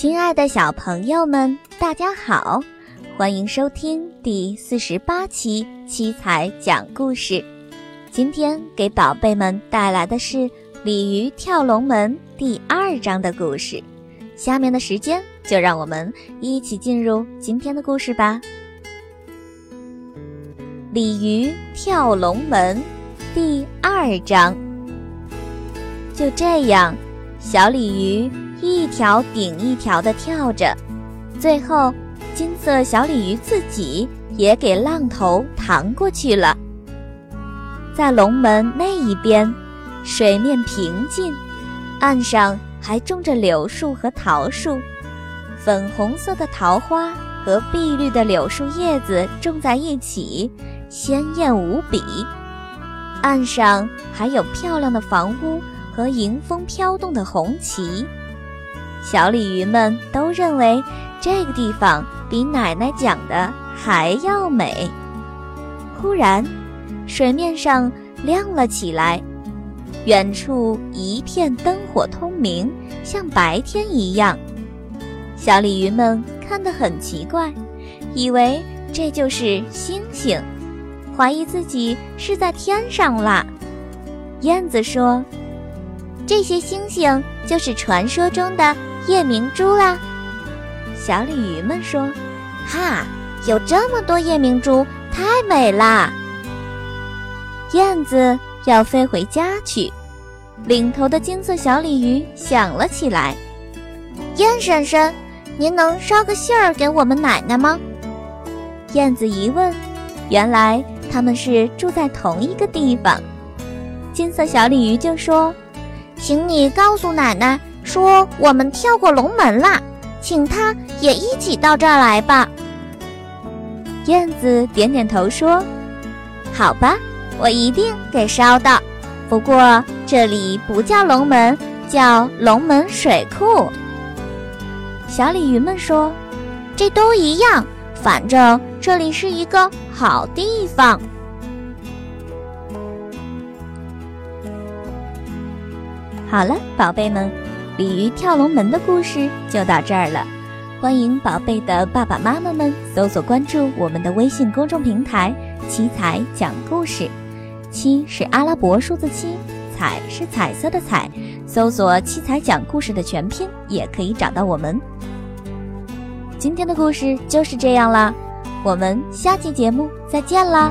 亲爱的小朋友们，大家好，欢迎收听第四十八期七彩讲故事。今天给宝贝们带来的是《鲤鱼跳龙门》第二章的故事。下面的时间就让我们一起进入今天的故事吧。鲤鱼跳龙门第二章。就这样，小鲤鱼一条顶一条的跳着，最后金色小鲤鱼自己也给浪头弹过去了。在龙门那一边，水面平静，岸上还种着柳树和桃树，粉红色的桃花和碧绿的柳树叶子种在一起，鲜艳无比。岸上还有漂亮的房屋和迎风飘动的红旗。小鲤鱼们都认为这个地方比奶奶讲的还要美。忽然，水面上亮了起来，远处一片灯火通明，像白天一样。小鲤鱼们看得很奇怪，以为这就是星星，怀疑自己是在天上啦。燕子说：“这些星星就是传说中的夜明珠啦。”小鲤鱼们说：“哈，有这么多夜明珠，太美啦！”燕子要飞回家去，领头的金色小鲤鱼想了起来：“燕婶婶，您能捎个信儿给我们奶奶吗？”燕子一问，原来他们是住在同一个地方。金色小鲤鱼就说：“请你告诉奶奶，说我们跳过龙门啦，请他也一起到这儿来吧。”燕子点点头说：“好吧。”我一定给烧到，不过这里不叫龙门，叫龙门水库。小鲤鱼们说：“这都一样，反正这里是一个好地方。”好了，宝贝们，鲤鱼跳龙门的故事就到这儿了。欢迎宝贝的爸爸妈妈们搜索关注我们的微信公众平台“七彩讲故事”。七是阿拉伯数字七，彩是彩色的彩。搜索“七彩讲故事”的全拼，也可以找到我们。今天的故事就是这样啦，我们下期节目再见啦！